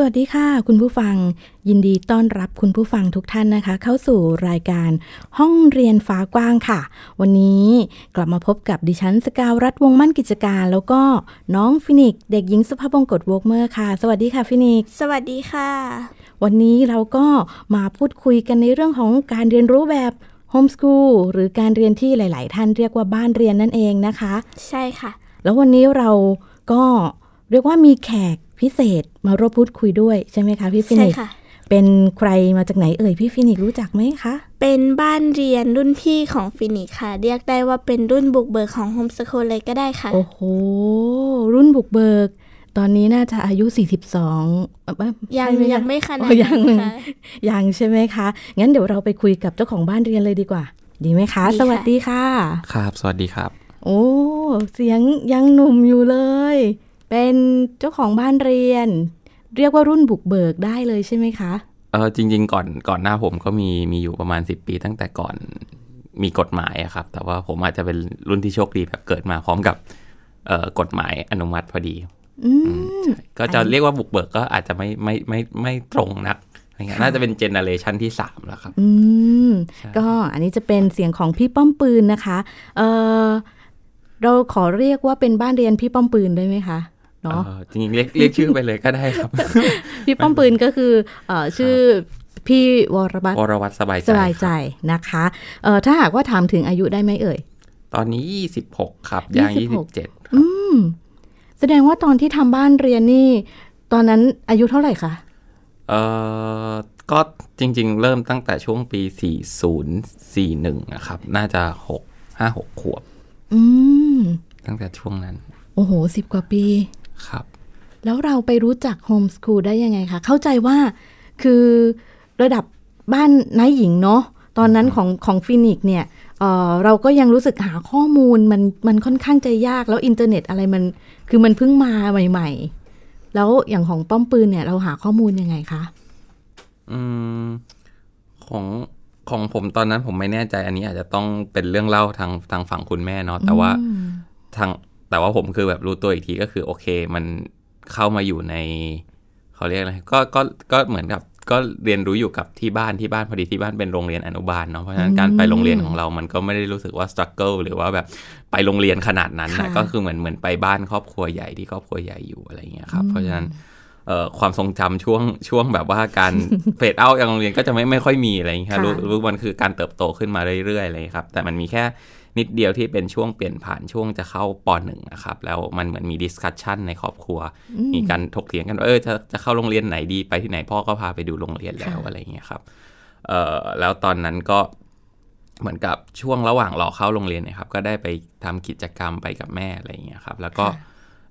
สวัสดีค่ะ คุณผู้ฟังยินดีต้อนรับคุณผู้ฟังทุกท่านนะคะ เข้าสู่รายการห้องเรียนฟ้ากว้างค่ะ วันนี้กลับมาพบกับดิฉันสกาวรัฐวงมั่นกิจการ แล้วก็น้องฟินิกเด็กหญิงสุภาพบงกตวกเมอร์ค่ะ สวัสดีค่ะฟินิกสวัสดีค่ะ วันนี้เราก็มาพูดคุยกันในเรื่องของการเรียนรู้แบบ homeschool หรือการเรียนที่หลาย ๆ ท่านเรียกว่าบ้านเรียนนั่นเองนะคะ ใช่ค่ะ แล้ววันนี้เราก็เรียกว่ามีแขก พิเศษมาร่วมพูดคุยด้วยใช่ไหมคะพี่ฟินิก ใช่ค่ะเป็นใครมาจากไหนเอ่ยพี่ฟินิกรู้จักไหมคะ เป็นบ้านเรียนรุ่นพี่ของฟินิกค่ะ เรียกได้ว่าเป็นรุ่นบุกเบิกของ homeschool เลยก็ได้ค่ะ โอ้โห รุ่นบุกเบิก ตอนนี้น่าจะอายุ 42เอ่อยังใช่หยังไม่ขนาดอ๋อยังนั้นค่ะยังใช่ไหมคะ งั้นเดี๋ยวเราไปคุยกับเจ้าของบ้านเรียนเลยดีกว่า ดีไหมคะดีค่ะสวัสดีค่ะ ครับ สวัสดีครับ โอ้ เสียงยังหนุ่มอยู่เลย เป็นเจ้าของบ้านเรียน เรียกว่ารุ่นบุกเบิกได้เลยใช่ไหมคะเออจริง ๆ ก่อนก่อนหน้าผมก็มีมีอยู่ประมาณ 10 ปี ตั้งแต่ก่อนมีกฎหมายอะครับ แต่ว่าผมอาจจะเป็นรุ่นที่โชคดีแบบเกิดมาพร้อมกับเอ่อกฎหมายอนุมัติพอดีอืมใช่ก็จะเรียกว่าบุกเบิกก็อาจจะไม่ไม่ไม่ไม่ตรงนักอะไรเงี้ยค่ะน่าจะเป็นเจเนอเรชันที่ 3 แล้วครับ อืมใช่ก็อันนี้จะเป็นเสียงของพี่ป้อมปืนนะคะ เออเราขอเรียกว่าเป็นบ้านเรียนพี่ป้อมปืนได้ไหมคะ เนาะเออจริงๆเรียกเรียกชื่อไปเลยก็ได้ครับ พี่ป้อมปืนก็คือเออชื่อพี่วรบัตวรวัตรสบายใจสบายใจนะคะเออถ้าหากว่าถามถึงอายุได้ไหมเอ่ย ตอนนี้26ครับย่าง26 27อืมแสดงว่าตอนที่ทำบ้านเรียนนี่ ตอนนั้นอายุเท่าไหร่คะเออก็จริง ๆ เริ่มตั้งแต่ช่วงปี 4041นะครับ น่าจะ6 5 6ขวบ อืม ตั้งแต่ช่วงนั้น โอ้โหสิบกว่าปี ครับ แล้วเราไปรู้จักโฮมส o ูลได้ยังไงคะเข้าใจว่าคือระดับบ้านนายหญิงเนาะตอนนั้นของของฟินิกเนี่ยเอ่อเราก็ยังรู้สึกหาข้อมูลมันมันค่อนข้างจะยากแล้วอินเทอร์เน็ตอะไรมันคือมันเพิ่งมาใหม่ ๆ แล้วอย่างของป้อมปืนเนี่ย เราหาข้อมูลยังไงคะอืมของของผมตอนนั้นผมไม่แน่ใจอันนี้อาจจะต้องเป็นเรื่องเล่าทางทางฝั่งคุณแม่เนาะแต่ว่าทาง แต่ว่าผมคือแบบรู้ตัวอีกทีก็คือโอเค มันเข้ามาอยู่ในเขาเรียกอะไรก็ก็ก็เหมือนกับก็เรียนรู้อยู่กับที่บ้านที่บ้านพอดีที่บ้านเป็นโรงเรียนอนุบาลเนาะเพราะฉะนั้นการไปโรงเรียนของเรามันก็ไม่ได้รู้สึกว่าสตรัคเกิลหรือว่าแบบไปโรงเรียนขนาดนั้นนะค่ะก็คือเหมือนเหมือนไปบ้านครอบครัวใหญ่ที่ครอบครัวใหญ่อยู่อะไรอย่างเงี้ยครับเพราะฉะนั้นเอ่อความทรงจำช่วงช่วงแบบว่าการ fade out จากโรงเรียนก็จะไม่ไม่ค่อยมีอะไรอย่างเงี้ยค่ะรู้รู้มันคือการเติบโตขึ้นมาเรื่อยๆอะไรอย่างเลยครับ แต่มันมีแค่ นิดเดียวที่เป็นช่วงเปลี่ยนผ่านช่วงจะเข้าปหนึ่งนะครับ แล้วมันเหมือนมี discussion ในครอบครัว มีการถกเถียงกันว่าเออจะจะเข้าโรงเรียนไหนดีไปที่ไหนพ่อก็พาไปดูโรงเรียนแล้วค่ะอะไรอย่างเงี้ยครับเอ่อแล้วตอนนั้นก็เหมือนกับช่วงระหว่างรอเข้าโรงเรียนเนะครับ ก็ได้ไปทำกิจกรรมไปกับแม่อะไรอย่างเงี้ยครับ แล้วก็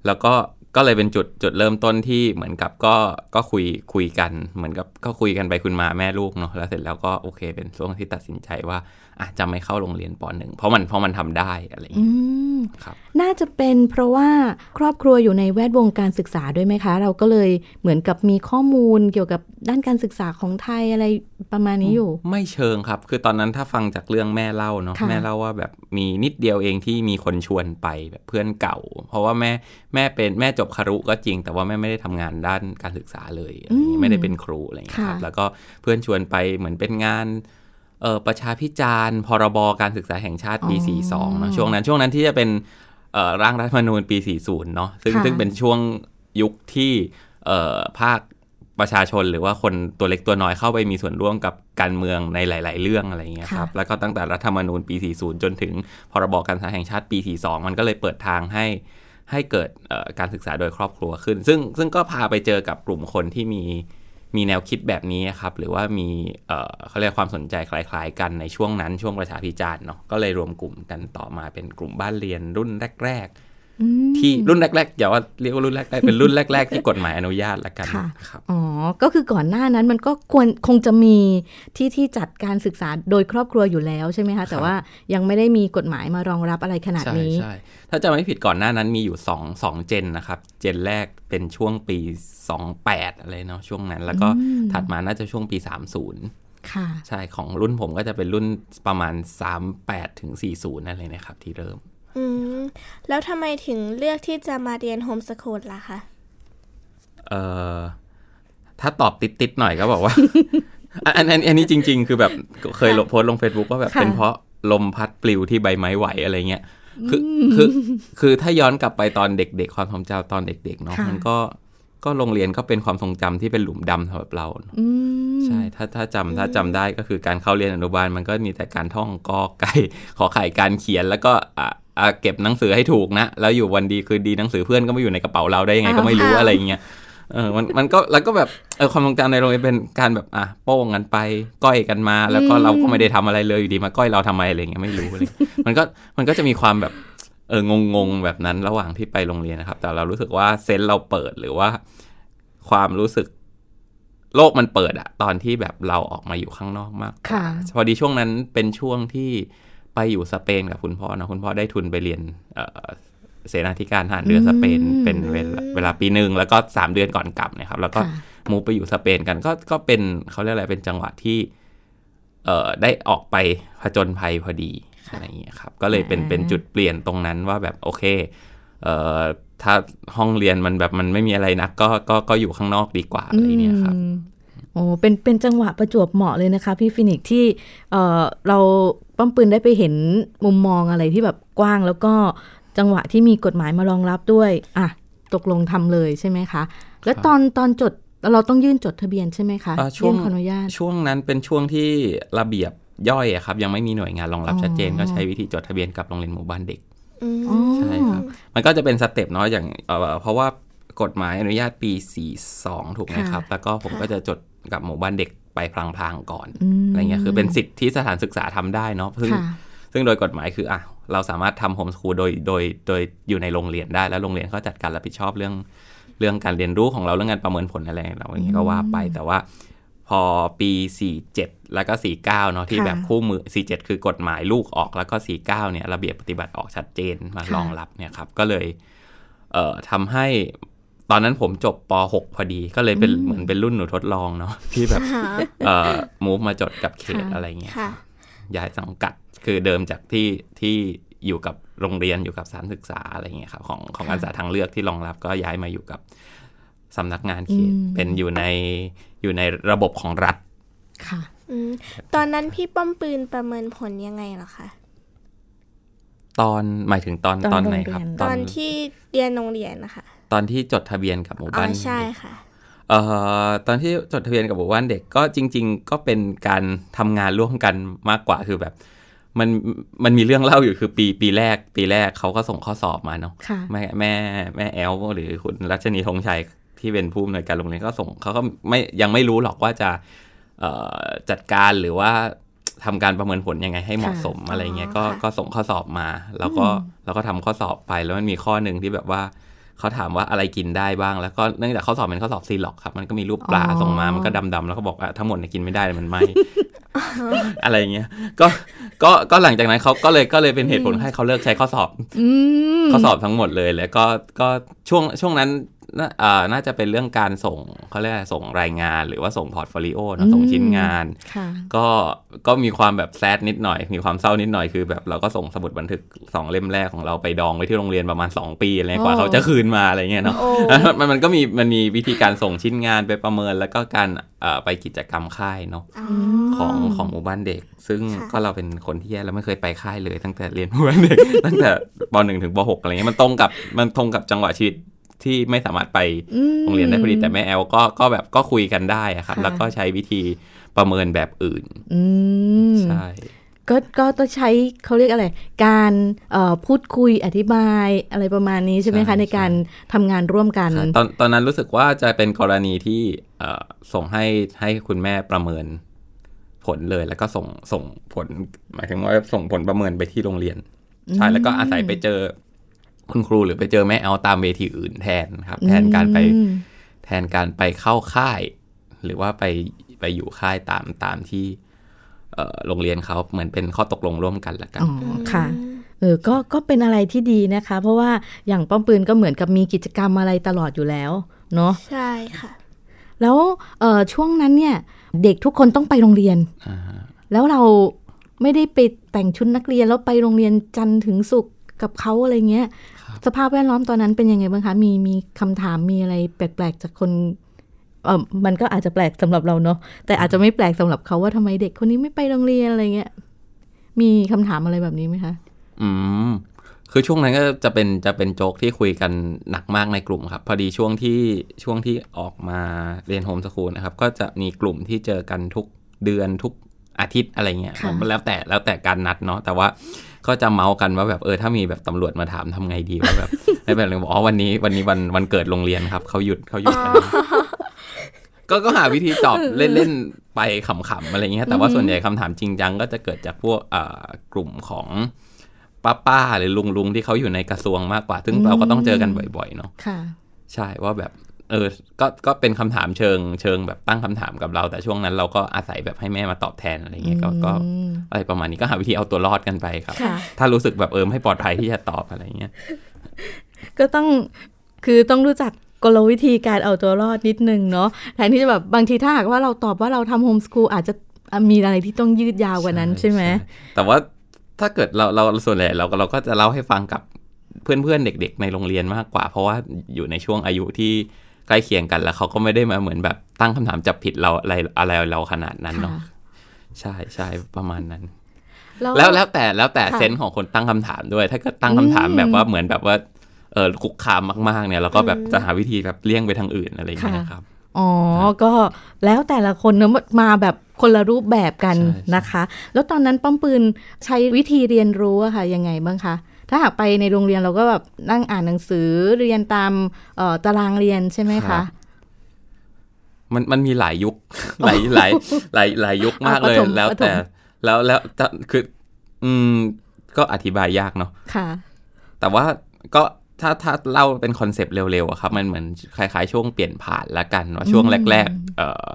แล้วก็ก็เลยเป็นจุดจุดเริ่มต้นที่เหมือนกับก็ก็คุยคุยกัน เหมือนกับก็คุยกันไปคุณมาแม่ลูกเนาะแล้วเสร็จแล้วก็โอเค เป็นช่วงที่ตัดสินใจว่า อะจะไม่เข้าโรงเรียนปหนึ่งเพราะมันเพราะมันทำได้อะไรอย่างอืเงี้ยมครับน่าจะเป็นเพราะว่าครอบครัวอยู่ในแวดวงการศึกษาด้วยไหมคะ เราก็เลยเหมือนกับมีข้อมูลเกี่ยวกับด้านการศึกษาของไทยอะไรประมาณนี้อยู่ ไม่เชิงครับ คือตอนนั้นถ้าฟังจากเรื่องแม่เล่าเนาะค่ะแม่เล่าว่าแบบมีนิดเดียวเองที่มีคนชวนไปแบบเพื่อนเก่า เพราะว่าแม่แม่เป็นแม่จบคารุก็จริง แต่ว่าแม่ไม่ได้ทำงานด้านการศึกษาเลยอะไรอย่างเงี้ยไม่ได้เป็นครูอะไรอย่างเงี้ยครับค่ะแล้วก็เพื่อนชวนไปเหมือนเป็นงาน เออประชาพิจารณ์พรบการศึกษาแห่งชาติปี 42เนอะช่วงนั้นช่วงนั้นที่จะเป็นเอ่อร่างรัฐธรรมนูญปี 40 เนาะซึ่งค่ะซึ่งเป็นช่วงยุคที่เอ่อภาคประชาชนหรือว่าคนตัวเล็กตัวน้อยเข้าไปมีส่วนร่วมกับการเมืองในหลาย ๆ เรื่องอะไรอย่างเงี้ยครับค่ะแล้วก็ตั้งแต่รัฐธรรมนูญปี 40 จนถึงพรบการศึกษาแห่งชาติปี 42 มันก็เลยเปิดทางให้ให้เกิดเอ่อการศึกษาโดยครอบครัวขึ้น ซึ่งซึ่งก็พาไปเจอกับกลุ่มคนที่มี มีแนวคิดแบบนี้ครับ หรือว่ามีเขาเรียกความสนใจคล้ายๆ กันในช่วงนั้นช่วงประชาพิจารณ์เนาะก็เลยรวมกลุ่มกันต่อมาเป็นกลุ่มบ้านเรียนรุ่นแรก ๆ ที่รุ่นแรกๆอย่าว่าเรียกว่ารุ่นแรกๆเป็นรุ่นแรก ๆ ที่กฎหมายอนุญาตละกันค่ะครับอ๋อก็คือก่อนหน้านั้นมันก็ควรคงจะมีที่ที่จัดการศึกษาโดยครอบครัวอยู่แล้วใช่ไหมคะแต่ว่ายังไม่ได้มีกฎหมายมารองรับอะไรขนาดใช่นี้ใช่ถ้าจะไม่ผิดก่อนหน้านั้นมีอยู่สองสองเจนนะครับเจนแรกเป็นช่วงปี 28 อะไรเนาะช่วงนั้น แล้วก็ถัดมาน่าจะช่วงปี 30ค่ะใช่ของรุ่นผมก็จะเป็นรุ่นประมาณ 38ถึง40 นั่นเลยนะครับ ที่เริ่มอืม แล้วทำไมถึงเลือกที่จะมาเรียนโฮมสคูลล่ะคะเอ่อถ้าตอบติดๆหน่อยก็บอกว่า อันอันอันอันนี้จริง ๆ คือแบบเคยลงโพสต์ลง Facebook ว่าแบบค่ะเป็นเพราะลมพัดปลิวที่ใบไม้ไหวอะไรเงี้ยคือคือคือถ้าย้อนกลับไปตอนเด็ก ๆ ความทรงจำตอนเด็ก ๆ เนาะค่ะมันก็ก็โรงเรียนก็เป็นความทรงจำที่เป็นหลุมดำสำหรับเราอืมใช่ถ้าถ้าจำถ้าจำได้ก็คือการเข้าเรียนอนุบาลมันก็มีแต่การท่องกอไก่ขอไข่การเขียนแล้วก็อะอะ เก็บหนังสือให้ถูกนะ แล้วอยู่วันดีคือดีหนังสือเพื่อนก็ไม่อยู่ในกระเป๋าเราได้ยังไงก็ไม่รู้อ้าวอะไรอย่างเงี้ยเออมันมันก็แล้วก็แบบเออความทรงจำในโรงเรียนเป็นการแบบอะโป้งกันไปก้อยกันมา แล้วก็เราก็ไม่ได้ทำอะไรเลยอยู่ดีมาก้อยเราทำไมอะไรเงี้ยไม่รู้อะไรมันก็มันก็จะมีความแบบเอองงๆแบบนั้นระหว่างที่ไปโรงเรียนนะครับ แต่เรารู้สึกว่าเซนส์เราเปิดหรือว่า ความรู้สึกโลกมันเปิดอะตอนที่แบบเราออกมาอยู่ข้างนอกมากกว่าค่ะพอดีช่วงนั้นเป็นช่วงที่ ไปอยู่สเปนกับคุณพ่อนะคุณพ่อได้ทุนไปเรียนเอ่อเสนาธิการทหารเรือสเปนอืมเป็นเวลาเวลาปีหนึ่งแล้วก็สามเดือนก่อนกลับเนะครับ แล้วก็ค่ะมูฟไปอยู่สเปนกันก็ก็เป็นเขาเรียกอะไรเป็นจังหวะที่ เอ่อได้ออกไปผจญภัยพอดีอะไรอย่างเงี้ยครับ ก็เลยเป็นอ่าเป็นจุดเปลี่ยนตรงนั้นว่าแบบโอเค เอ่อถ้าห้องเรียนมันแบบมันไม่มีอะไรนัก ก็ก็ก็อยู่ข้างนอกดีกว่าอะไรอย่างเงี้ยครับอืมโอ้เป็นเป็นจังหวะประจวบเหมาะเลยนะคะ พี่ฟินิกซ์ที่เอ่อเรา ป้อมปืนได้ไปเห็นมุมมองอะไรที่แบบกว้าง แล้วก็จังหวะที่มีกฎหมายมารองรับด้วยอะตกลงทำเลยใช่ไหมคะ แล้วตอนตอนจดเราต้องยื่นจดทะเบียนใช่ไหมคะอ่าช่วยื่นขออนุญาตช่วงนั้นเป็นช่วงที่ระเบียบย่อยอะครับ ยังไม่มีหน่วยงานรองรับอ๋อชัดเจน ก็ใช้วิธีจดทะเบียนกับโรงเรียนหมู่บ้านเด็กอืมอ๋อใช่ครับ มันก็จะเป็น step เนาะอย่างเอ่อเพราะว่ากฎหมายอนุญาตปี 42 ถูกไหมครับ แล้วก็ผมก็จะจดกับหมู่บ้านเด็ก ไปพลางๆก่อนมอะไรเงี้ยคือเป็นสิทธิ์ที่สถานศึกษาทำได้เนาะซึ่งค่ะซึ่งโดยกฎหมายคืออะเราสามารถทำ homeschool โดยโดยโดยอยู่ในโรงเรียนได้ แล้วโรงเรียนเขาจัดการรับผิดชอบเรื่องเรื่องการเรียนรู้ของเราเรื่องการประเมินผลอะไรเราอย่างเงี้ยก็ว่าไปแต่ว่าพอปี 47 แล้วก็ 49เนาะที่ค่ะแบบคู่มือ 47 คือกฎหมายลูกออกแล้วก็ 49เนี่ยระเบียบปฏิบัติออกชัดเจนมาค่ะรองรับเนี่ยครับก็เลยเอ่อทำให้ ตอนนั้นผมจบป .6 พอดีก็เลยเป็นเหมือนเป็นรุ่นหนูทดลองเนาะที่แบบเอ่อมูฟมาจดกับเขตค่ะอะไรเงี้ยค่ะย้ายสังกัดคือเดิมจากที่ที่อยู่กับโรงเรียนอยู่กับสถานศึกษาอะไรเงี้ยครับของของค่ะการศึกษาทางเลือกที่รองรับก็ย้ายมาอยู่กับสำนักงานเขตอืมเป็นอยู่ในอยู่ในระบบของรัฐค่ะอืมตอนนั้นพี่ป้อมปืนประเมินผลยังไงเหรอคะตอนหมายถึงตอนตอนตอนไหนครับโรงเรียนตอนที่เรียนโรงเรียนนะคะ ตอนที่จดทะเบียนกับหมู่อ๋อบ้านใช่เด็กค่ะเอ่อตอนที่จดทะเบียนกับหมู่บ้านเด็กก็จริง ๆ ก็เป็นการทำงานร่วมกันมากกว่าคือแบบ มันมันมีเรื่องเล่าอยู่คือปีปีแรก ปีแรกเขาก็ส่งข้อสอบมาเนาะค่ะแม่แม่แม่แอลหรือคุณรัชนีธงชัยที่เป็นผู้อำนวยการโรงเรียนก็ส่งเขาก็ไม่ยังไม่รู้หรอกว่าจะเอ่อจัดการหรือว่าทำการประเมินผลยังไงให้เหมาะสมค่ะอะไรเงี้ยอ๋อก็ค่ะก็ส่งข้อสอบมา แล้วก็แล้วก็ทำข้อสอบไปแล้วมันมีข้อหนึ่งที่แบบว่า เขาถามว่าอะไรกินได้บ้าง แล้วก็เนื่องจากข้อสอบเป็นข้อสอบซีล็อกครับ มันก็มีรูปปลาอ๋อส่งมา มันก็ดำๆแล้วก็บอกว่าทั้งหมดเนี่ยกินไม่ได้มันไหมอะไรเงี้ย ก็ก็ก็หลังจากนั้นเขาก็เลยก็เลยเป็นเหตุผลให้เขาเลิกใช้ข้อสอบอืมข้อสอบทั้งหมดเลย แล้วก็ก็ช่วงช่วงนั้น น่าอ่าน่าจะเป็นเรื่องการส่งเขาเรียกอะไรส่งรายงาน หรือว่าส่ง portfolio เนอะส่งชิ้นงานค่ะก็ก็มีความแบบ sad นิดหน่อย มีความเศร้านิดหน่อยคือ แบบเราก็ส่งสมุดบันทึกสองเล่มแรกของเราไปดองไว้ที่โรงเรียนประมาณ 2 ปีอะไรกว่าโอ้เขาจะคืนมาอะไรเงี้ยเนาะโอ้แล้วมันมันก็มีมันมีวิธีการส่งชิ้นงานไปประเมิน แล้วก็การเอ่อไปกิจกรรมค่ายเนาะอ๋อของของหมู่บ้านเด็ก ซึ่งค่ะก็เราเป็นคนที่แย่แล้วไม่เคยไปค่ายเลย ตั้งแต่เรียนหมู่บ้านเด็กตั้งแต่ปหนึ่งถึงปหกอะไรเงี้ยมันตรงกับมันตรงกับจังหวะชีวิต ที่ไม่สามารถไปอืมโรงเรียนได้พอดีแต่แม่แอลก็ก็แบบก็คุยกันได้อะครับค่ะแล้วก็ใช้วิธีประเมินแบบอื่นอืมใช่ก็ก็ต้องใช้เขาเรียกอะไร การเอ่อพูดคุยอธิบายอะไรประมาณนี้ใช่ไหมคะ ในการทำงานร่วมกันใช่ตอนตอนนั้นรู้สึกว่าจะเป็นกรณีที่เอ่อส่งให้ให้คุณแม่ประเมินผลเลย แล้วก็ส่งส่งผล หมายถึงว่าส่งผลประเมินไปที่โรงเรียนใช่แล้วก็อาศัยไปเจอ คุณครูหรือไปเจอแม่เอาตามเวทีอื่นแทนครับ แทนการไปอืมแทนการไปเข้าค่าย หรือว่าไปไปอยู่ค่ายตามตามที่เอ่อโรงเรียนเขาเหมือนเป็นข้อตกลงร่วมกันละกันอ๋อค่ะเออก็ก็เป็นอะไรที่ดีนะคะ เพราะว่าอย่างป้อมปืนก็เหมือนกับมีกิจกรรมอะไรตลอดอยู่แล้วเนาะใช่ค่ะ แล้วเอ่อช่วงนั้นเนี่ย เด็กทุกคนต้องไปโรงเรียนอ่าฮะแล้วเราไม่ได้ไปแต่งชุดนักเรียนแล้วไปโรงเรียนจันทร์ถึงศุกร์ กับเขาอะไรเงี้ย สภาพแวดล้อมตอนนั้นเป็นยังไงบ้างคะ มีมีคำถามมีอะไรแปลกๆจากคนเออมันก็อาจจะแปลกสำหรับเราเนาะแต่อาจจะไม่แปลกสำหรับเขาว่าทำไมเด็กคนนี้ไม่ไปโรงเรียนอะไรเงี้ยมีคำถามอะไรแบบนี้ไหมคะ อืมคือช่วงนั้นก็จะเป็นจะเป็นโจ๊กที่คุยกันหนักมากในกลุ่มครับ พอดีช่วงที่ช่วงที่ออกมาเรียนโฮมสคูลนะครับ ก็จะมีกลุ่มที่เจอกันทุกเดือนทุกอาทิตย์อะไรเงี้ยค่ะมันแล้วแต่แล้วแต่การนัดเนาะแต่ว่า ก็จะเมาส์กันว่าแบบเออถ้ามีแบบตำรวจมาถามทำไงดีว่าแบบไม่เป็นไรบอกอ๋อวันนี้วันนี้วันวันเกิดโรงเรียนครับเขาหยุดเขาหยุดกันก็ก็หาวิธีตอบเล่นๆไปขำๆอะไรเงี้ยแต่ว่าส่วนใหญ่คำถามจริงจังก็จะเกิดจากพวกเอ่อกลุ่มของป้าป้าๆหรือลุงลุงๆที่เขาอยู่ในกระทรวงมากกว่า ซึ่งเราก็ต้องเจอกันบ่อยๆเนาะค่ะใช่ว่าแบบ เออก็ก็เป็นคำถามเชิงเชิงแบบตั้งคำถามกับเรา แต่ช่วงนั้นเราก็อาศัยแบบให้แม่มาตอบแทนอะไรเงี้ยก็ก็อืมอะไรประมาณนี้ก็หาวิธีเอาตัวรอดกันไปครับค่ะถ้ารู้สึกแบบเออไม่ปลอดภัยที่จะตอบอะไรเงี้ยก็ต้องคือต้องรู้จักกลวิธีการเอาตัวรอดนิดนึงเนาะแทนที่จะแบบบางทีถ้าหากว่าเราตอบว่าเราทำโฮมส o ูลอาจจะมีอะไรที่ต้องยืดยาวกว่านั้นใช่ไหมแต่ว่าถ้าเกิดเราเราส่วนใหญ่เราเราก็จะเล่าให้ฟังกับเพื่อนๆเด็ก ๆ ในโรงเรียนมากกว่า เพราะว่าอยู่ในช่วงอายุที่ ใกล้เคียงกันแล้วเขาก็ไม่ได้มาเหมือนแบบตั้งคำถามจับผิดเราอะไรอะไรเราขนาดนั้นเนาะค่ะใช่ใช่ประมาณนั้น แล้วแล้วแล้วแต่แล้วแต่ค่ะเซนส์ของคนตั้งคำถามด้วย ถ้าเกิดตั้งคำถามอืมแบบว่าเหมือนแบบว่าเออคุกคามมากๆเนี่ยเราก็แบบจะหาวิธีแบบเลี่ยงไปทางอื่นอะไรอย่างเงี้ยค่ะครับอ๋อ ก็แล้วแต่ละคนเนอะมาแบบคนละรูปแบบกันใช่ใช่นะคะ แล้วตอนนั้นป้อมปืนใช้วิธีเรียนรู้อะค่ะยังไงบ้างคะ ถ้าหากไปในโรงเรียนเราก็แบบนั่งอ่านหนังสือเรียนตามเอ่อตารางเรียนใช่ไหมคะมันมันมีหลายยุคหลายหลายหลายหลายยุคมากเลยเอาปฐมแล้วปฐมแต่แล้วแล้วจะคือ อืมก็อธิบายยากเนาะค่ะ แต่ว่าก็ถ้าถ้าเล่าเป็นคอนเซปต์เร็วๆอะครับ มันเหมือนคล้ายๆ ช่วงเปลี่ยนผ่านละกันว่าช่วงแรก ๆ เออ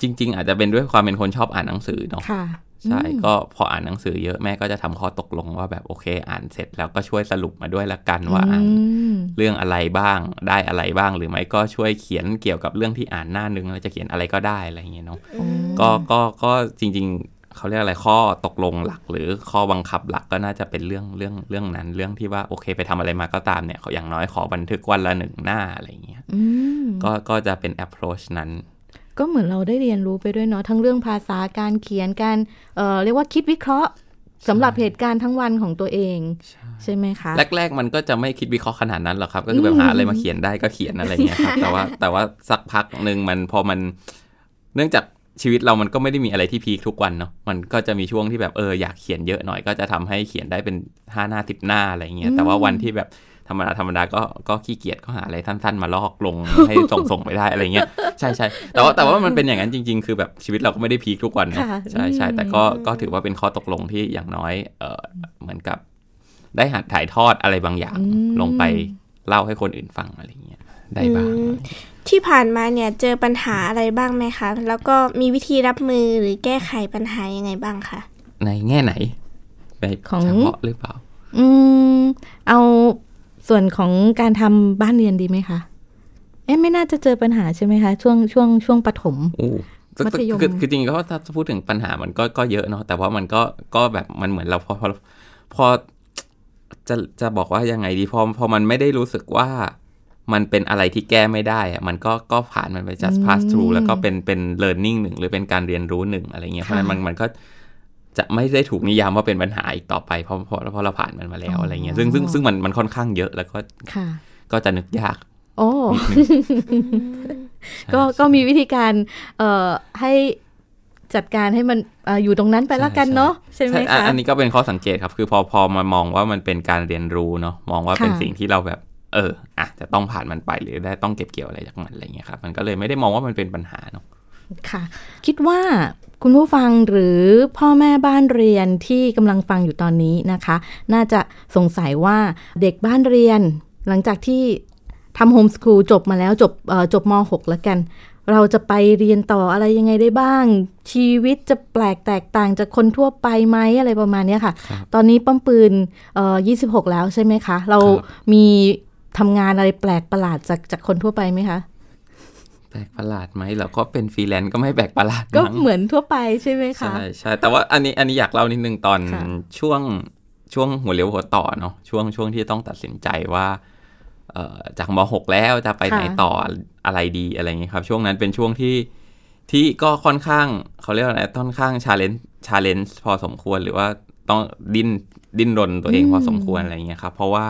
จริง ๆ อาจจะเป็นด้วยความเป็นคนชอบอ่านหนังสือเนาะค่ะ ใช่ ก็พออ่านหนังสือเยอะแม่ก็จะทำข้อตกลงว่าแบบโอเค อ่านเสร็จแล้วก็ช่วยสรุปมาด้วยละกันว่าอ่านอืมเรื่องอะไรบ้างได้อะไรบ้าง หรือไม่ก็ช่วยเขียนเกี่ยวกับเรื่องที่อ่านหน้านึงแล้วจะเขียนอะไรก็ได้อะไรอย่างเงี้ยเนาะก็ก็ก็จริง ๆเขาเรียกอะไรข้อตกลงหลัก หรือข้อบังคับหลักก็น่าจะเป็นเรื่องเรื่องเรื่องนั้น เรื่องที่ว่าโอเค ไปทำอะไรมาก็ตามเนี่ยเขาอย่างน้อยขอบันทึกวันละหนึ่งหน้าอะไรอย่างเงี้ยอืมก็ก็จะเป็น approach นั้น ก็เหมือนเราได้เรียนรู้ไปด้วยเนาะทั้งเรื่องภาษาการเขียนการเอ่อเรียกว่าคิดวิเคราะห์สำหรับเหตุการณ์ทั้งวันของตัวเอง ใช่ไหมคะแรก ๆ มันก็จะไม่คิดวิเคราะห์ขนาดนั้นหรอกครับ ก็คือแบบหาอะไรมาเขียนได้ก็เขียนอะไรเงี้ยครับแต่ว่าแต่ว่าสักพักหนึ่งมันพอมันเนื่องจากชีวิตเรามันก็ไม่ได้มีอะไรที่พีคทุกวันเนาะมันก็จะมีช่วงที่แบบเอออยากเขียนเยอะหน่อยก็จะทำให้เขียนได้เป็นห้าหน้าสิบหน้าอะไรเงี้ยแต่ว่าวันที่แบบ ธรรมดาธรรมดาก็ก็ขี้เกียจก็หาอะไรสั้น ๆ มาลอกลงให้ส่งส่งไปได้อะไรเงี้ยใช่ใช่แต่ว่าแต่ว่ามันเป็นอย่างนั้นจริง ๆ คือแบบชีวิตเราก็ไม่ได้พีคทุกวันเนาะค่ะใช่ใช่อืมแต่ก็ก็ถือว่าเป็นข้อตกลงที่อย่างน้อยเออเหมือนกับได้หัดถ่ายทอดอะไรบางอย่างลงไปเล่าให้คนอื่นฟังอะไรเงี้ยได้บ้างอืมที่ผ่านมาเนี่ยเจอปัญหาอะไรบ้างไหมคะ แล้วก็มีวิธีรับมือหรือแก้ไขปัญหายังไงบ้างคะในแง่ไหนในของเฉพาะหรือเปล่า อืมเอา ส่วนของการทำบ้านเรียนดีไหมคะ เอ๊ะไม่น่าจะเจอปัญหาใช่ไหมคะ ช่วงช่วงช่วงปฐมโอ้มัธยมคือคือจริงๆก็ถ้าพูดถึงปัญหามันก็ก็เยอะเนาะแต่ว่ามันก็ก็แบบมันเหมือนเราพอพอพอจะจะบอกว่ายังไงดีพอพอมันไม่ได้รู้สึกว่ามันเป็นอะไรที่แก้ไม่ได้อะมันก็ก็ผ่านมันไป just pass through แล้วก็เป็นเป็น learning หนึ่งหรือเป็นการเรียนรู้หนึ่งอะไรเงี้ยเพราะฉะนั้นมันมันก็ จะไม่ได้ถูกนิยามว่าเป็นปัญหาอีกต่อไปเพราะเพราะเพราะเราผ่านมันมาแล้วอะไรเงี้ยซึ่งซึ่งซึ่งมันมันค่อนข้างเยอะแล้วก็ค่ะก็จะนึกยาก โอ้ก็ก็มีวิธีการเอ่อให้จัดการให้มันเอออยู่ตรงนั้นไปละกันเนาะใช่ไหมใช่อะคะอันนี้ก็เป็นข้อสังเกตครับ คือพอพอมามองว่ามันเป็นการเรียนรู้เนาะมองว่าเป็นค่ะสิ่งที่เราแบบ เอออะจะต้องผ่านมันไปหรือได้ต้องเก็บเกี่ยวอะไรจากมันอะไรเงี้ยครับมันก็เลยไม่ได้มองว่ามันเป็นปัญหาเนาะ ค่ะ คิดว่าคุณผู้ฟังหรือพ่อแม่บ้านเรียนที่กำลังฟังอยู่ตอนนี้นะคะ น่าจะสงสัยว่าเด็กบ้านเรียน หลังจากที่ทำโฮมสคูลจบมาแล้วจบเอ่อจบม .6 แล้วกัน เราจะไปเรียนต่ออะไรยังไงได้บ้าง ชีวิตจะแปลกแตกต่างจากคนทั่วไปไหมอะไรประมาณเนี้ยค่ะครับตอนนี้ป้อมปืนเอ่อ26แล้วใช่ไหมคะ เราครับมีทำงานอะไรแปลกประหลาดจากจากคนทั่วไปไหมคะ แปลกประหลาดไหมเราก็เป็นฟรีแลนซ์ก็ไม่แปลกประหลาดก็มั้งเหมือนทั่วไปใช่ไหมคะ ใช่ใช่แต่ว่าอันนี้อันนี้อยากเล่านิดนึงตอนค่ะช่วงช่วงหัวเลี้ยวหัวต่อเนาะช่วงช่วงที่ต้องตัดสินใจว่าเอ่อจากม .6 แล้วจะไปไหนต่ออะไรดีอะไรอย่างเงี้ยครับ ช่วงนั้นเป็นช่วงที่ที่ก็ค่อนข้างเขาเรียกว่าอะไรค่อนข้าง challenge challenge พอสมควรหรือว่าต้องดิ้นดิ้นรนตัวเองพอสมควรอะไรอย่างเงี้ยครับ เพราะว่า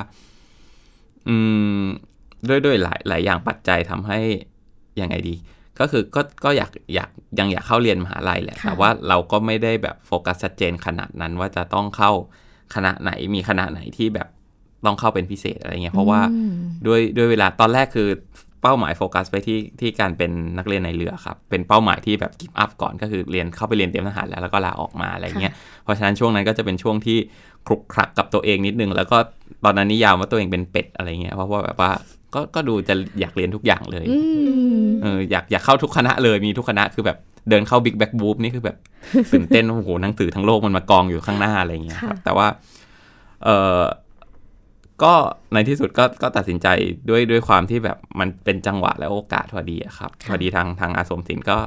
อืมด้วยด้วยหลายหลายอย่างปัจจัยทำให้ ยังไงดี ก็คือก็ก็อยากอยากยังอยากเข้าเรียนมหาลัยแหละค่ะแต่ว่าเราก็ไม่ได้แบบโฟกัสชัดเจนขนาดนั้นว่าจะต้องเข้าคณะไหนมีคณะไหนที่แบบต้องเข้าเป็นพิเศษอะไรเงี้ยเพราะว่าอืมด้วยด้วยเวลาตอนแรกคือเป้าหมายโฟกัสไปที่ที่การเป็นนักเรียนในเรือครับ เป็นเป้าหมายที่แบบกิฟต์อัพก่อนก็คือเรียนเข้าไปเรียนเตรียมทหารแล้วแล้วก็ลาออกมาอะไรเงี้ยเพราะฉะนั้นช่วงนั้นก็จะเป็นช่วงที่คลุกคลักกับตัวเองนิดนึง แล้วก็ตอนนั้นนิยามว่าตัวเองเป็นเป็ดอะไรเงี้ยเพราะว่าแบบว่า ก็ก็ดูจะอยากเรียนทุกอย่างเลยอืมเอออยากอยากเข้าทุกคณะเลยมีทุกคณะคือแบบเดินเข้าบิ๊กแบ็กบู p นี่คือแบบตื่นเต้นโอ้โหหนังสือทั้งโลกมันมากองอยู่ข้างหน้าอะไรเงี้ยครับค่ะแต่ว่า เออก็ในที่สุดก็ก็ตัดสินใจด้วยด้วยความที่แบบมันเป็นจังหวะและโอกาสพอดีอะครับพอดีทางทางอาสมศิลป์ก็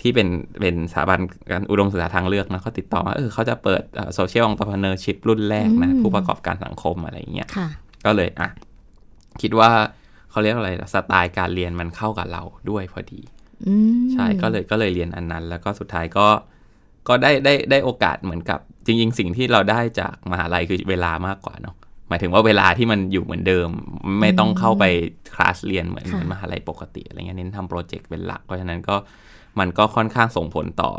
ที่เป็นเป็นสถาบันการอุดมศึกษาทางเลือกนะเขาติดต่อมาเออเขาจะเปิดโซเชียลองค์ประกอบชิพรุ่นแรกนะอืมผู้ประกอบการสังคมอะไรเงี้ยค่ะก็เลยอะ คิดว่าเขาเรียกอะไรล่ะสไตล์การเรียนมันเข้ากับเราด้วยพอดีอืมใช่ก็เลยก็เลยเรียนอันนั้น แล้วก็สุดท้ายก็ก็ได้ได้ได้โอกาสเหมือนกับ จริง ๆ สิ่งที่เราได้จากมหาลัยคือเวลามากกว่าเนาะหมายถึงว่าเวลาที่มันอยู่เหมือนเดิม ไม่ต้องเข้าไปคลาสเรียนเหมือนเหมือนมหาลัยปกติอะไรเงี้ยเน้นทำโปรเจกต์เป็นหลัก เพราะฉะนั้นก็มันก็ค่อนข้างส่งผลต่อ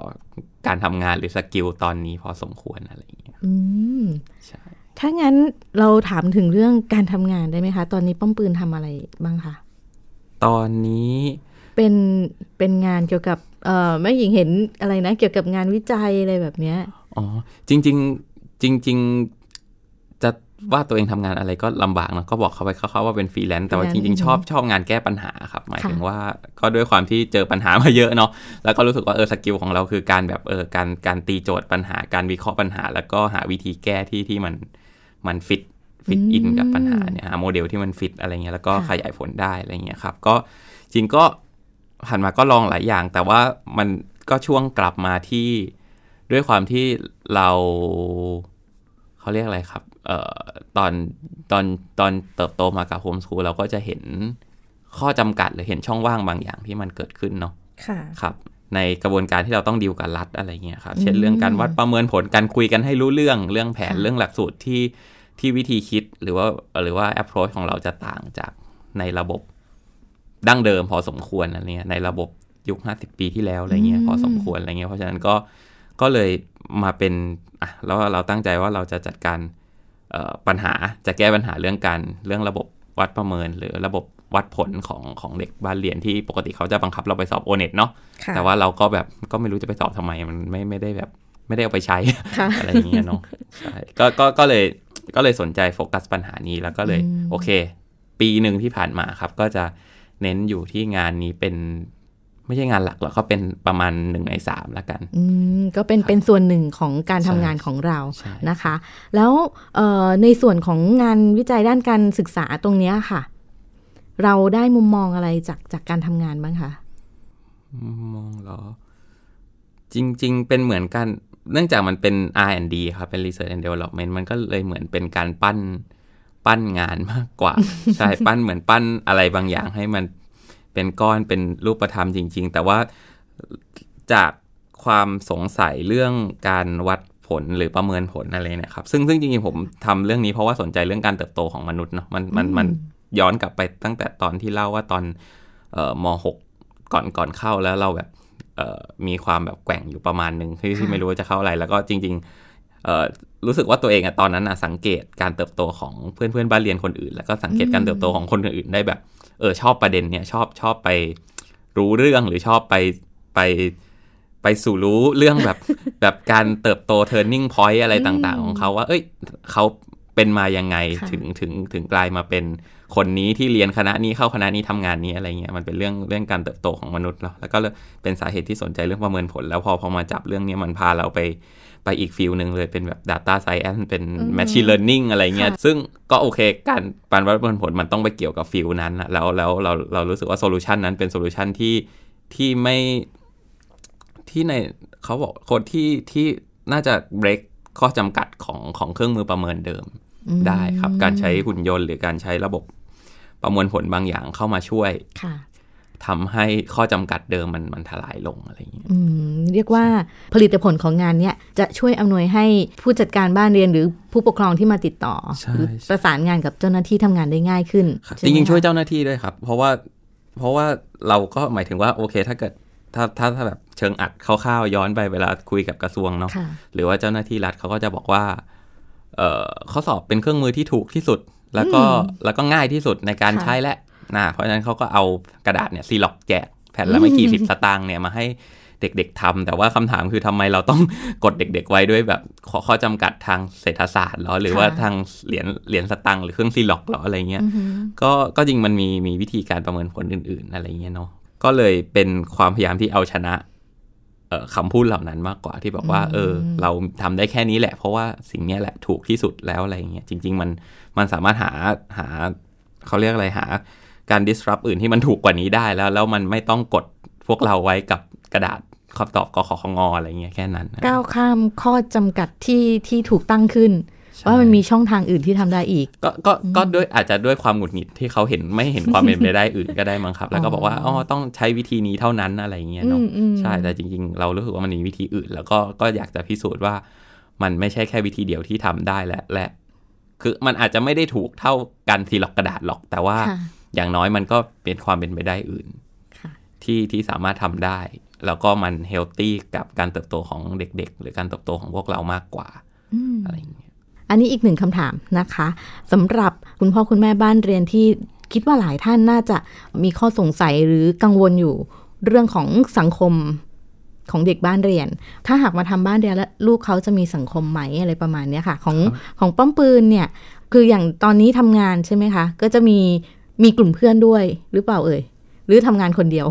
การทำงานหรือ skill ตอนนี้พอสมควรอะไรอย่างเงี้ยอืมใช่ ถ้างั้นเราถามถึงเรื่องการทำงานได้ไหมคะ ตอนนี้ป้อมปืนทำอะไรบ้างคะ ตอนนี้เป็นเป็นงานเกี่ยวกับเอ่อแม่หญิงเห็นอะไรนะ เกี่ยวกับงานวิจัยอะไรแบบเนี้ยอ๋อจริงๆจริง ๆ จะว่าตัวเองทำงานอะไรก็ลำบากเนอะก็บอกเขาไปคร่าวๆว่าเป็นฟรีแลนซ์แต่ว่าจ freelance ริง ๆ ชอบชอบงานแก้ปัญหาครับ หมายถึงว่าก็ด้วยความที่เจอปัญหามาเยอะเนาะแล้วก็รู้สึกว่าเออ skill ของเราคือการแบบเออการการตีโจทย์ปัญหาการวิเคราะห์ปัญหา แล้วก็หาวิธีแก้ที่ที่มัน มัน fit fit in กับปัญหาเนี่ยหาโมเดลที่มันฟิตอะไรเงี้ยแล้วก็ขยายผลได้อะไรเงี้ยครับ ก็จริงก็ผ่านมาก็ลองหลายอย่าง แต่ว่ามันก็ช่วงกลับมาที่ด้วยความที่เราเขาเรียกอะไรครับเอ่อตอนตอนตอนเติบโตมากับโฮมสคูลเราก็จะเห็นข้อจำกัดหรือเห็นช่องว่างบางอย่างที่มันเกิดขึ้นเนาะค่ะครับ ในกระบวนการที่เราต้องดีลกับรัฐอะไรเงี้ยครับ เช่นเรื่องการวัดประเมินผลการคุยกันให้รู้เรื่องเรื่องแผนค่ะเรื่องหลักสูตรที่ ที่วิธีคิดหรือว่าหรือว่า approach ของเราจะต่างจากในระบบดั้งเดิมพอสมควรอะไรเงี้ยในระบบยุค 50 ปีที่แล้วอะไรเงี้ยพอสมควรอะไรเงี้ยเพราะฉะนั้นก็ก็เลยมาเป็นอะแล้วเราตั้งใจว่าเราจะจัดการเอ่อปัญหาจะแก้ปัญหาเรื่องการเรื่องระบบวัดประเมิน หรือระบบวัดผลของของเด็กบ้านเรียนที่ปกติเขาจะบังคับเราไปสอบโอเน็ตเนาะค่ะแต่ว่าเราก็แบบก็ไม่รู้จะไปสอบทำไมมันไม่ไม่ได้แบบ ไม่ได้เอาไปใช้ค่ะอะไรอย่างเงี้ยเนาะใช่ก็ก็ก็เลย ก็เลยสนใจโฟกัสปัญหานี้แล้วก็เลยโอเค ปีหนึ่งที่ผ่านมาครับ ก็จะเน้นอยู่ที่งานนี้เป็นไม่ใช่งานหลักหรอกก็เป็นประมาณหนึ่งในสามละกันอืมก็เป็นเป็นส่วนหนึ่งของการทำใช่งานของเราใช่นะคะ แล้วเอ่อในส่วนของงานวิจัยด้านการศึกษาตรงเนี้ยค่ะ เราได้มุมมองอะไรจากจากการทำงานบ้างคะมองเหรอ จริง ๆ เป็นเหมือนกัน เนื่องจากมันเป็น R&D ครับ เป็น Research and Development มันก็เลยเหมือนเป็นการปั้นปั้นงานมากกว่า ใช่ปั้นเหมือนปั้นอะไรบางอย่างให้มันเป็นก้อนเป็นรูปธรรมจริง ๆ แต่ว่าจากความสงสัยเรื่องการวัดผลหรือประเมินผลอะไรเนี่ยครับ ซึ่งซึ่งจริงๆผมทำเรื่องนี้เพราะว่าสนใจเรื่องการเติบโตของมนุษย์เนาะมันมันมันย้อนกลับไปตั้งแต่ตอนที่เล่าว่าตอนเอ่อมหกก่อนก่อนเข้าแล้วเราแบบเอ่อ มีความแบบแกว่งอยู่ประมาณหนึ่งที่ที่ไม่รู้ว่าจะเข้าอะไร แล้วก็จริงๆเอ่อรู้สึกว่าตัวเองอะตอนนั้นอะสังเกตการเติบโตของเพื่อนเพื่อนๆบ้านเรียนคนอื่น แล้วก็สังเกตการเติบโตของคนอื่นๆได้แบบเออชอบประเด็นเนี่ยชอบชอบไปรู้เรื่องหรือชอบไปไปไปไปสู่รู้เรื่องแบบแบบการเติบโต turning point อะไรต่างๆ ของเขาว่า เอ้ยเขาเป็นมายังไงค่ะถึงถึงถึงกลายมาเป็น คนนี้ที่เรียนคณะนี้เข้าคณะนี้ทำงานนี้อะไรเงี้ยมันเป็นเรื่องเรื่องการเติบโตของมนุษย์เนาะแล้วก็เลยเป็นสาเหตุที่สนใจเรื่องประเมินผล แล้วพอพอมาจับเรื่องเนี้ยมันพาเราไปไปอีกฟิลหนึ่งเลยเป็นแบบ Data Science เป็น Machine Learning อะไรเงี้ยค่ะซึ่งก็โอเค การการประเมินผลมันต้องไปเกี่ยวกับ field นั้นนะแล้วแล้วเราเรารู้สึกว่า solution นั้นเป็น solution ที่ที่ไม่ที่ในเขาบอกคนที่ที่น่าจะ break ข้อจำกัดของของเครื่องมือประเมินเดิมได้ครับ การใช้หุ่นยนต์หรือการใช้ระบบ ประมวลผลบางอย่างเข้ามาช่วยค่ะทำให้ข้อจำกัดเดิมมันมันทลายลงอะไรอย่างเงี้ยอืมเรียกว่าผลิตผลของงานเนี้ยจะช่วยอำนวยให้ผู้จัดการบ้านเรียนหรือผู้ปกครองที่มาติดต่อใช่หรือประสานงานกับเจ้าหน้าที่ทำงานได้ง่ายขึ้นครับใช่จไหมริงๆช่วยคะเจ้าหน้าที่ด้วยครับ เพราะว่าเพราะว่าเราก็หมายถึงว่าโอเค ถ้าเกิดถ้าถ้าถ้าแบบเชิงอัดคร่าวๆย้อนไปเวลาคุยกับกระทรวงเนาะค่ะหรือว่าเจ้าหน้าที่รัฐเขาก็จะบอกว่าเอ่อข้อสอบเป็นเครื่องมือที่ถูกที่สุด แล้วก็แล้วก็ง่ายที่สุดในการค่ะใช้และนะเพราะฉะนั้นเขาก็เอากระดาษเนี่ยซีล็อกแจกแผ่นละไม่กี่สิบสตางค์เนี่ยมาให้เด็กๆทำแต่ว่าคำถามคือทำไมเราต้องกดเด็ก ๆ ไว้ด้วยแบบข้อข้อจำกัดทางเศรษฐศาสตร์เหรอหรือว่าทางเหรียญเหรียญสตังค์หรือเครื่องซีล็อกเหรออะไรเงี้ยอือหือก็ก็จริงมันมีมีวิธีการประเมินผลอื่น ๆ อะไรเงี้ยเนาะก็เลยเป็นความพยายามที่เอาชนะเอ่อ คำพูดเหล่านั้นมากกว่าที่บอกว่า เออ เราทำได้แค่นี้แหละ เพราะว่าสิ่งเนี้ยแหละถูกที่สุดแล้วอะไรเงี้ยจริง ๆ มันมันสามารถหาหาเขาเรียกอะไรหา การ disrupt อื่นที่มันถูกกว่านี้ได้แล้ว แล้วมันไม่ต้องกดพวกเราไว้กับกระดาษคำตอบกขอของออะไรเงี้ยแค่นั้นนะก้าวข้ามข้อจำกัดที่ที่ถูกตั้งขึ้นใช่ ว่ามันมีช่องทางอื่นที่ทำได้อีก ก็ก็ก็ด้วยอาจจะด้วยความหงุดหงิดที่เขาเห็นไม่เห็นความเป็นไปได้อื่นก็ได้มั้งครับ แล้วก็บอกว่าอ๋อต้องใช้วิธีนี้เท่านั้นอะไรเงี้ยเนาะอืมอืมใช่แต่จริง ๆ เรารู้สึกว่ามันมีวิธีอื่น แล้วก็ก็อยากจะพิสูจน์ว่า มันไม่ใช่แค่วิธีเดียวที่ทำได้และและ คือมันอาจจะไม่ได้ถูกเท่าการซีล็อกกระดาษหรอก แต่ว่าค่ะอย่างน้อยมันก็เป็นความเป็นไปได้อื่นค่ะที่ที่สามารถทำได้ แล้วก็มันเฮลตี้กับการเติบโตของเด็ก ๆ หรือการเติบโตของพวกเรามากกว่าอืมอะไรอย่างเงี้ย อันนี้อีกหนึ่งคำถามนะคะสำหรับคุณพ่อคุณแม่บ้านเรียนที่คิดว่าหลายท่านน่าจะมีข้อสงสัยหรือกังวลอยู่เรื่องของสังคมของเด็กบ้านเรียน ถ้าหากมาทำบ้านเรียนแล้วลูกเขาจะมีสังคมไหมอะไรประมาณนี้ค่ะ ของของป้อมปืนเนี่ย คืออย่างตอนนี้ทำงานใช่ไหมคะ ก็จะมีมีกลุ่มเพื่อนด้วยหรือเปล่าเอ่ย หรือทำงานคนเดียว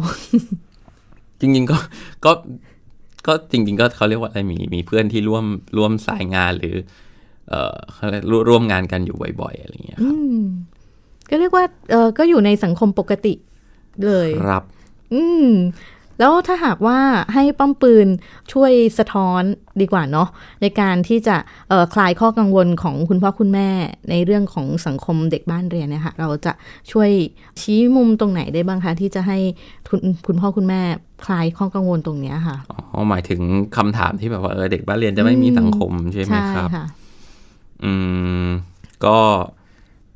จริงๆก็ก็ก็จริง ๆ ก็เขาเรียกว่าอะไรมีมีเพื่อนที่ร่วมร่วมสายงานหรือ เอ่อเขาเรียกร่วร่วมงานกันอยู่บ่อยๆอะไรอย่างเงี้ยครับอืมก็เรียกว่าเออก็อยู่ในสังคมปกติเลยครับ อืมแล้วถ้าหากว่าให้ป้อมปืนช่วยสะท้อนดีกว่าเนาะในการที่จะเอ่อคลายข้อกังวลของคุณพ่อคุณแม่ ในเรื่องของสังคมเด็กบ้านเรียนเนี่ยค่ะเราจะช่วยชี้มุมตรงไหนได้บ้างคะที่จะให้คุณคุณพ่อคุณแม่คลายข้อกังวลตรงเนี้ยค่ะอ๋อหมายถึงคำถามที่แบบว่าเออเด็กบ้านเรียนจะไม่มีสังคมใช่ไหมครับค่ะ อืม ก็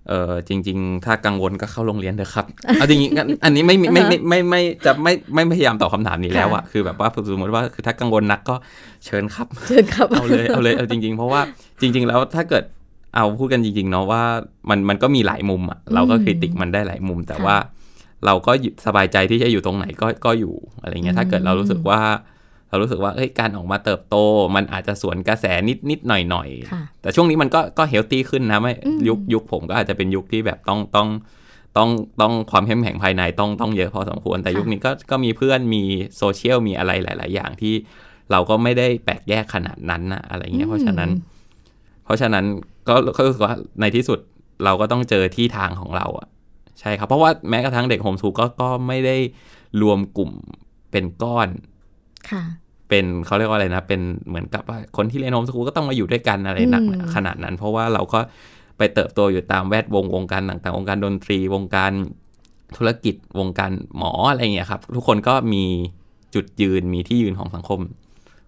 เออจริง ๆ ถ้ากังวลก็เข้าโรงเรียนเถอะครับเอาจริงๆอันอันนี้ไม่ไม่ไม่ไม่ไม่ไม่จะไม่ไม่พยายามตอบคำถามนี้แล้วอะคือแบบว่าสมมติว่าคือถ้ากังวลนักก็เชิญครับเชิญครับเอาเลยเอาเลยเอาจริง ๆ เพราะว่าจริง ๆ แล้วถ้าเกิดเอาพูดกันจริงๆเนาะว่ามันมันก็มีหลายมุมอะเราก็คริติกมันได้หลายมุม แต่ค่ะว่าเราก็อยู่สบายใจที่จะอยู่ตรงไหนก็ก็อยู่อะไรเงี้ยถ้าเกิดเรารู้สึกว่า เรารู้สึกว่าเอ้ยการออกมาเติบโต มันอาจจะสวนกระแสนิดนิดหน่อยหน่อยๆค่ะแต่ช่วงนี้มันก็ก็เฮลตี้ขึ้นนะไม่ยุคยุคผมก็อาจจะเป็นยุคที่แบบต้องต้องต้องต้องความเข้มแข็งภายในต้องต้องเยอะพอสมควร แต่ค่ะยุคนี้ก็ก็มีเพื่อนมีโซเชียลมีอะไรหลาย ๆ อย่างที่เราก็ไม่ได้แปลกแยกขนาดนั้นนะอะไรเงี้ยเพราะฉะนั้น เพราะฉะนั้นก็ก็รู้สึกว่าในที่สุดเราก็ต้องเจอที่ทางของเราอะใช่ครับ เพราะว่าแม้กระทั่งเด็กโฮมส o ูลก็ก็ไม่ได้รวมกลุ่มเป็นก้อนค่ะ เป็นเขาเรียกว่าอะไรนะ เป็นเหมือนกับว่าคนที่เรียนโฮมส o ูลก็ต้องมาอยู่ด้วยกันอะไรหนักอืมขนาดนั้น เพราะว่าเราก็ไปเติบโตอยู่ตามแวดวงวงการต่างๆวงการดนตรีวงการธุรกิจวงการหมออะไรเงี้ยครับ ทุกคนก็มีจุดยืนมีที่ยืนของสังคม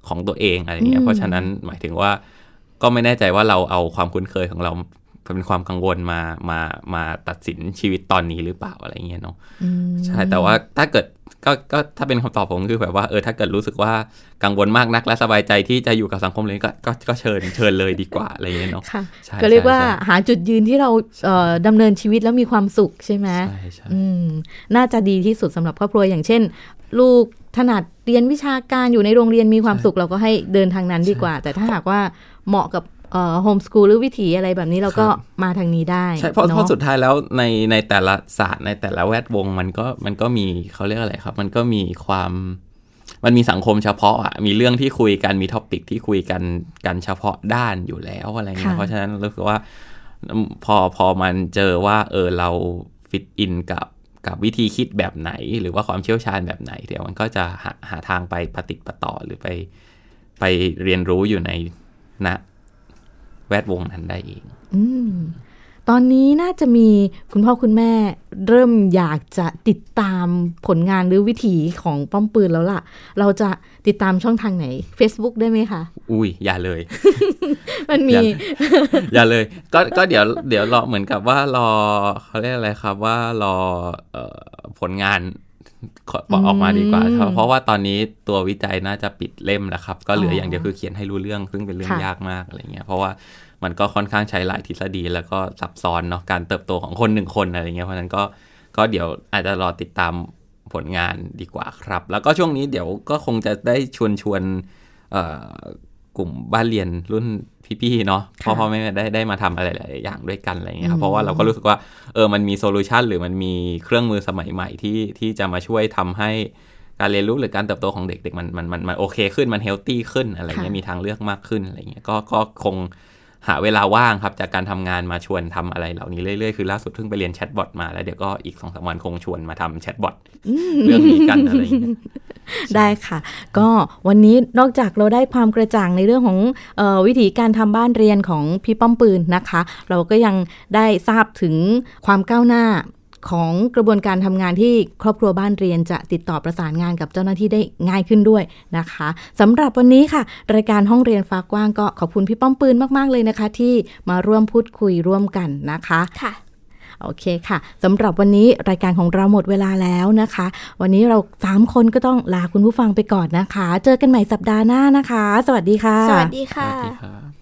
ของตัวเองอะไรเงี้ยเพราะฉะนั้นหมายถึงว่าก็ไม่แน่ใจว่าเราเอาความคุ้นเคยของเราเป็นความกังวลมามามาตัดสินชีวิตตอนนี้หรือเปล่าอะไรเงี้ยเนาะอืมใช่แต่ว่าถ้าเกิด ก็ก็ถ้าเป็นคำตอบผมคือแบบว่าเออถ้าเกิดรู้สึกว่ากังวลมากนักและสบายใจที่จะอยู่กับสังคมเลยก็ก็ก็เชิญเชิญเลยดีกว่าอะไรอย่างเงี้ยเนาะค่ะใช่ก็เรียกว่าใช่หาจุดยืนที่เราเอ่อดำเนินชีวิตแล้วมีความสุขใช่ไหมใช่ใช่อืมน่าจะดีที่สุดสำหรับครอบครัวอย่างเช่น ลูกถนัดเรียนวิชาการอยู่ในโรงเรียนมีความสุขเราก็ให้เดินทางนั้นดีกว่า แต่ถ้าหากว่าเหมาะกับเอ่อ โฮมสกูลหรือวิถีอะไรแบบนี้เราก็มาทางนี้ได้ใช่เพราะนอเพราะสุดท้ายแล้วในในแต่ละศาสตร์ในแต่ละแวดวงมันก็มันก็มีเขาเรียกอะไรครับ มันก็มีความมันมีสังคมเฉพาะอะมีเรื่องที่คุยกันมี topic ที่คุยกันกันเฉพาะด้านอยู่แล้วอะไรเงี้ยค่ะเพราะฉะนั้นรู้สึกว่าอืมพอพอมันเจอว่า เออเรา fit in กับกับวิธีคิดแบบไหน หรือว่าความเชี่ยวชาญแบบไหน เดี๋ยวมันก็จะหาหาทางไปปะติดปะต่อหรือไปไปเรียนรู้อยู่ในณ แวดวงนั้นได้เองอืมตอนนี้น่าจะมีคุณพ่อคุณแม่เริ่มอยากจะติดตามผลงานหรือวิถีของป้อมปืนแล้วล่ะ เราจะติดตามช่องทางไหน Facebook ได้ไหมคะ อุ้ยอย่าเลย มันมี อย่าอย่าเลย ก็ก็เดี๋ยวเดี๋ยวรอเหมือนกับว่ารอเขาเรียกอะไรครับว่ารอเอ่อผลงานขอ บอกออกมาดีกว่าอืมเพราะว่าตอนนี้ตัววิจัยน่าจะปิดเล่มแล้วครับ ก็เหลืออออย่างเดียวคือเขียนให้รู้เรื่องซึ่งเป็นเรื่องค่ะยากมากอะไรเงี้ยเพราะว่ามันก็ค่อนข้างใช้หลายทฤษฎีแล้วก็ซับซ้อนเนาะการเติบโตของคนหนึ่งคนอะไรเงี้ยเพราะฉะนั้นก็ก็เดี๋ยวอาจจะรอติดตามผลงานดีกว่าครับ แล้วก็ช่วงนี้เดี๋ยวก็คงจะได้ชวนชวนเอ่อกลุ่มบ้านเรียนรุ่น พี่ๆเนาะพ่อพ่อแม่แม่ได้ได้มาทำอะไรหลายๆอย่างด้วยกันอะไรเงี้ยครับเพราะว่าเราก็รู้สึกว่าเออมันมีโซลูชันหรือมันมีเครื่องมือสมัยใหม่ที่ที่จะมาช่วยทำให้การเรียนรู้หรือการเติบโตของเด็กๆมันมันมันมันโอเคขึ้นมัน healthy ขึ้นอะไรเงี้ยค่ะมีทางเลือกมากขึ้นอะไรเงี้ยก็ก็คง หาเวลาว่างครับจากการทำงานมาชวนทำอะไรเหล่านี้เรื่อยๆ คือล่าสุดเพิ่งไปเรียนแชทบอทมาแล้วเดี๋ยวก็อีกสองสามวันคงชวนมาทำแชทบอทเรื่องนี้กันอะไรเงี้ยได้ค่ะ ก็วันนี้นอกจากเราได้ความกระจ่างในเรื่องของเออวิธีการทำบ้านเรียนของพี่ป้อมปืนนะคะ เราก็ยังได้ทราบถึงความก้าวหน้า ของกระบวนการทำงานที่ครอบครัวบ้านเรียนจะติดต่อประสานงานกับเจ้าหน้าที่ได้ง่ายขึ้นด้วยนะคะสำหรับวันนี้ค่ะ รายการห้องเรียนฟ้ากว้างก็ขอบคุณพี่ป้อมปืนมาก ๆ เลยนะคะ ที่มาร่วมพูดคุยร่วมกันนะคะค่ะโอเคค่ะสำหรับวันนี้รายการของเราหมดเวลาแล้วนะคะ วันนี้เราสามคนก็ต้องลาคุณผู้ฟังไปก่อนนะคะ เจอกันใหม่สัปดาห์หน้านะคะ สวัสดีค่ะ สวัสดีสค่ะวัสดีครับ